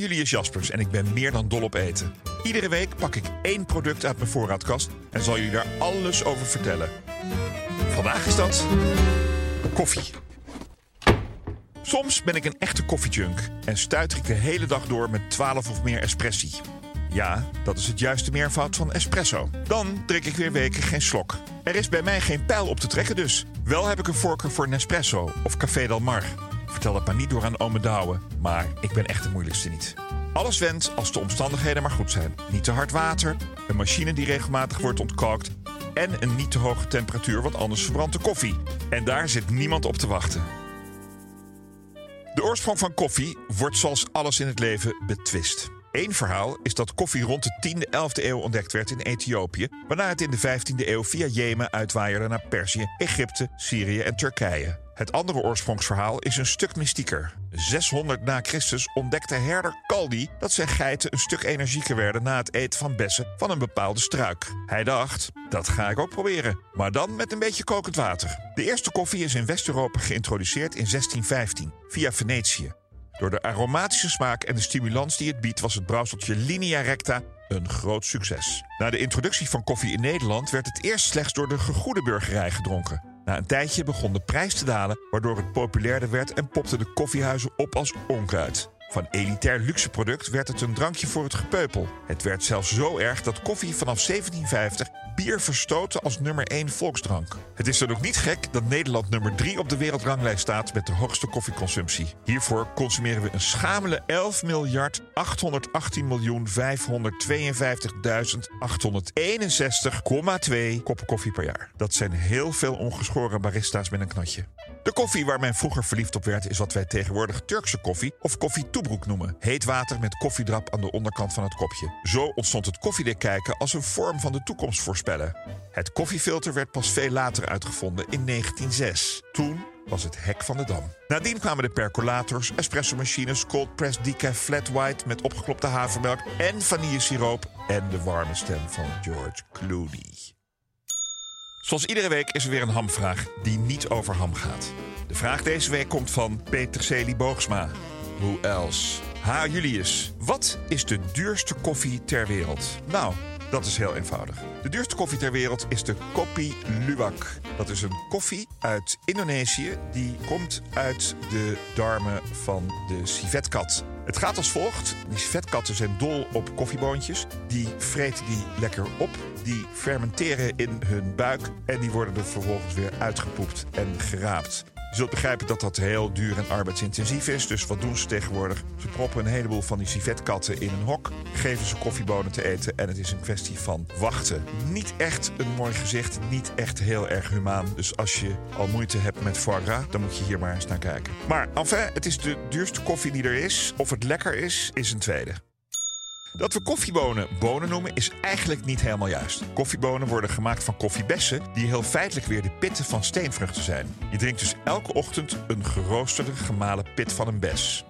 Ben Julius Jaspers en ik ben meer dan dol op eten. Iedere week pak ik één product uit mijn voorraadkast en zal jullie daar alles over vertellen. Vandaag is dat koffie. Soms ben ik een echte koffiejunk en stuiter ik de hele dag door met 12 of meer espressi. Ja, dat is het juiste meervoud van espresso. Dan drink ik weer weken geen slok. Er is bij mij geen pijl op te trekken dus. Wel heb ik een voorkeur voor Nespresso of Café Del Mar. Vertel het maar niet door aan ome Douwe, maar ik ben echt de moeilijkste niet. Alles wendt als de omstandigheden maar goed zijn. Niet te hard water, een machine die regelmatig wordt ontkalkt... en een niet te hoge temperatuur, want anders verbrandt de koffie. En daar zit niemand op te wachten. De oorsprong van koffie wordt zoals alles in het leven betwist. Eén verhaal is dat koffie rond de 10e, 11e eeuw ontdekt werd in Ethiopië, waarna het in de 15e eeuw via Jemen uitwaaierde naar Perzië, Egypte, Syrië en Turkije. Het andere oorsprongsverhaal is een stuk mystieker. 600 na Christus ontdekte herder Kaldi dat zijn geiten een stuk energieker werden na het eten van bessen van een bepaalde struik. Hij dacht, dat ga ik ook proberen, maar dan met een beetje kokend water. De eerste koffie is in West-Europa geïntroduceerd in 1615 via Venetië. Door de aromatische smaak en de stimulans die het biedt, was het brouwseltje Linea Recta een groot succes. Na de introductie van koffie in Nederland werd het eerst slechts door de gegoede burgerij gedronken. Na een tijdje begon de prijs te dalen, waardoor het populairder werd en popten de koffiehuizen op als onkruid. Van elitair luxe product werd het een drankje voor het gepeupel. Het werd zelfs zo erg dat koffie vanaf 1750 bier verstoten als nummer 1 volksdrank. Het is dan ook niet gek dat Nederland nummer 3 op de wereldranglijst staat met de hoogste koffieconsumptie. Hiervoor consumeren we een schamele 11 miljard 818 miljoen 552.861,2 koppen koffie per jaar. Dat zijn heel veel ongeschoren barista's met een knotje. De koffie waar men vroeger verliefd op werd is wat wij tegenwoordig Turkse koffie of koffie toebroek noemen. Heet water met koffiedrap aan de onderkant van het kopje. Zo ontstond het koffiedik kijken als een vorm van de toekomst Het koffiefilter werd pas veel later uitgevonden in 1906. Toen was het hek van de dam. Nadien kwamen de percolators, espressomachines, cold press decaf flat white met opgeklopte havermelk en vanillesiroop en de warme stem van George Clooney. Zoals iedere week is er weer een hamvraag die niet over ham gaat. De vraag deze week komt van Peter Celi Boogsma. Who else? Ha Julius, wat is de duurste koffie ter wereld? Nou, dat is heel eenvoudig. De duurste koffie ter wereld is de Kopi Luwak. Dat is een koffie uit Indonesië die komt uit de darmen van de civetkat. Het gaat als volgt. Die civetkatten zijn dol op koffieboontjes. Die vreten die lekker op. Die fermenteren in hun buik. En die worden er vervolgens weer uitgepoept en geraapt. Je zult begrijpen dat dat heel duur en arbeidsintensief is. Dus wat doen ze tegenwoordig? Ze proppen een heleboel van die civetkatten in een hok. Geven ze koffiebonen te eten. En het is een kwestie van wachten. Niet echt een mooi gezicht. Niet echt heel erg humaan. Dus als je al moeite hebt met foie dan moet je hier maar eens naar kijken. Maar enfin, het is de duurste koffie die er is. Of het lekker is, is een tweede. Dat we koffiebonen bonen noemen is eigenlijk niet helemaal juist. Koffiebonen worden gemaakt van koffiebessen, die heel feitelijk weer de pitten van steenvruchten zijn. Je drinkt dus elke ochtend een geroosterde gemalen pit van een bes.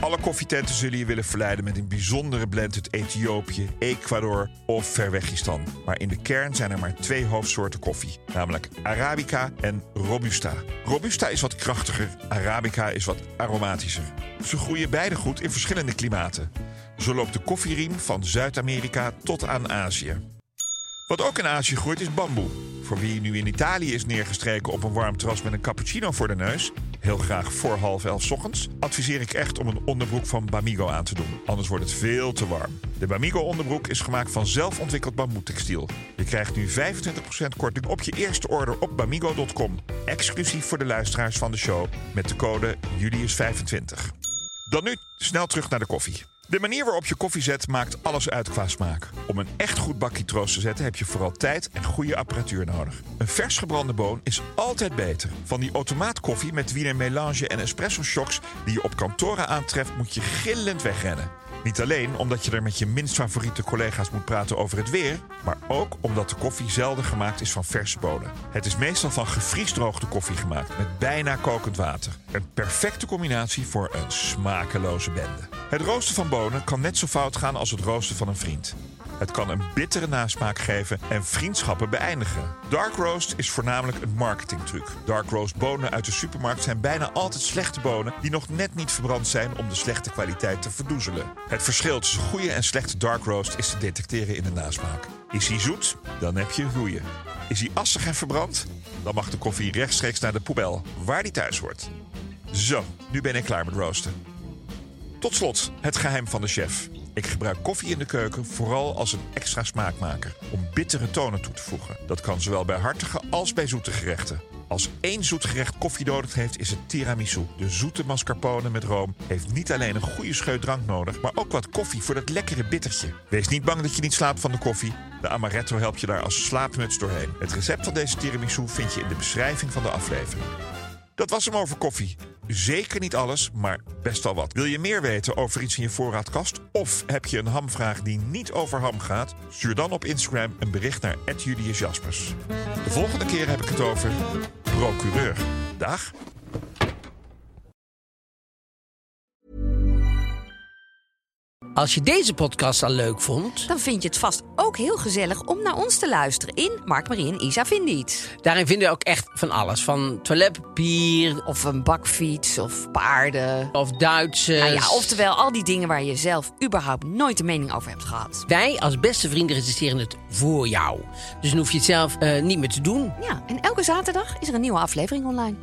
Alle koffietenten zullen je willen verleiden met een bijzondere blend uit Ethiopië, Ecuador of Verwegistan. Maar in de kern zijn er maar twee hoofdsoorten koffie, namelijk Arabica en Robusta. Robusta is wat krachtiger, Arabica is wat aromatischer. Ze groeien beide goed in verschillende klimaten. Zo loopt de koffieriem van Zuid-Amerika tot aan Azië. Wat ook in Azië groeit is bamboe. Voor wie nu in Italië is neergestreken op een warm terras met een cappuccino voor de neus, heel graag voor half elf ochtends, adviseer ik echt om een onderbroek van Bamigo aan te doen. Anders wordt het veel te warm. De Bamigo onderbroek is gemaakt van zelfontwikkeld bamboetextiel. Je krijgt nu 25% korting op je eerste order op bamigo.com. Exclusief voor de luisteraars van de show met de code Julius25. Dan nu snel terug naar de koffie. De manier waarop je koffie zet maakt alles uit qua smaak. Om een echt goed bakje troost te zetten heb je vooral tijd en goede apparatuur nodig. Een vers gebrande boon is altijd beter. Van die automaatkoffie met wiener melange en espresso shocks die je op kantoren aantreft moet je gillend wegrennen. Niet alleen omdat je er met je minst favoriete collega's moet praten over het weer, maar ook omdat de koffie zelden gemaakt is van verse bonen. Het is meestal van gevriesdroogde koffie gemaakt met bijna kokend water. Een perfecte combinatie voor een smakeloze bende. Het roosten van bonen kan net zo fout gaan als het roosten van een vriend. Het kan een bittere nasmaak geven en vriendschappen beëindigen. Dark roast is voornamelijk een marketingtruc. Dark roast bonen uit de supermarkt zijn bijna altijd slechte bonen die nog net niet verbrand zijn om de slechte kwaliteit te verdoezelen. Het verschil tussen goede en slechte dark roast is te detecteren in de nasmaak. Is hij zoet? Dan heb je roeien. Is hij assig en verbrand? Dan mag de koffie rechtstreeks naar de poebel, waar die thuis hoort. Zo, nu ben ik klaar met roosten. Tot slot, het geheim van de chef. Ik gebruik koffie in de keuken vooral als een extra smaakmaker. Om bittere tonen toe te voegen. Dat kan zowel bij hartige als bij zoete gerechten. Als één zoet gerecht koffie nodig heeft, is het tiramisu. De zoete mascarpone met room heeft niet alleen een goede scheut drank nodig, maar ook wat koffie voor dat lekkere bittertje. Wees niet bang dat je niet slaapt van de koffie. De amaretto helpt je daar als slaapmuts doorheen. Het recept van deze tiramisu vind je in de beschrijving van de aflevering. Dat was hem over koffie. Zeker niet alles, maar best wel wat. Wil je meer weten over iets in je voorraadkast? Of heb je een hamvraag die niet over ham gaat? Stuur dan op Instagram een bericht naar Julius Jaspers. De volgende keer heb ik het over procureur. Dag. Als je deze podcast al leuk vond, Dan vind je het vast ook heel gezellig om naar ons te luisteren in Mark Marie en Isa Vindt Iets. daarin vinden we ook echt van alles. Van toiletpapier Of een bakfiets of paarden. of Duitsers. Nou ja, oftewel al die dingen waar je zelf überhaupt nooit een mening over hebt gehad. Wij als beste vrienden recenseren het voor jou. Dus dan hoef je het zelf eh, niet meer te doen. Ja, en elke zaterdag is er een nieuwe aflevering online.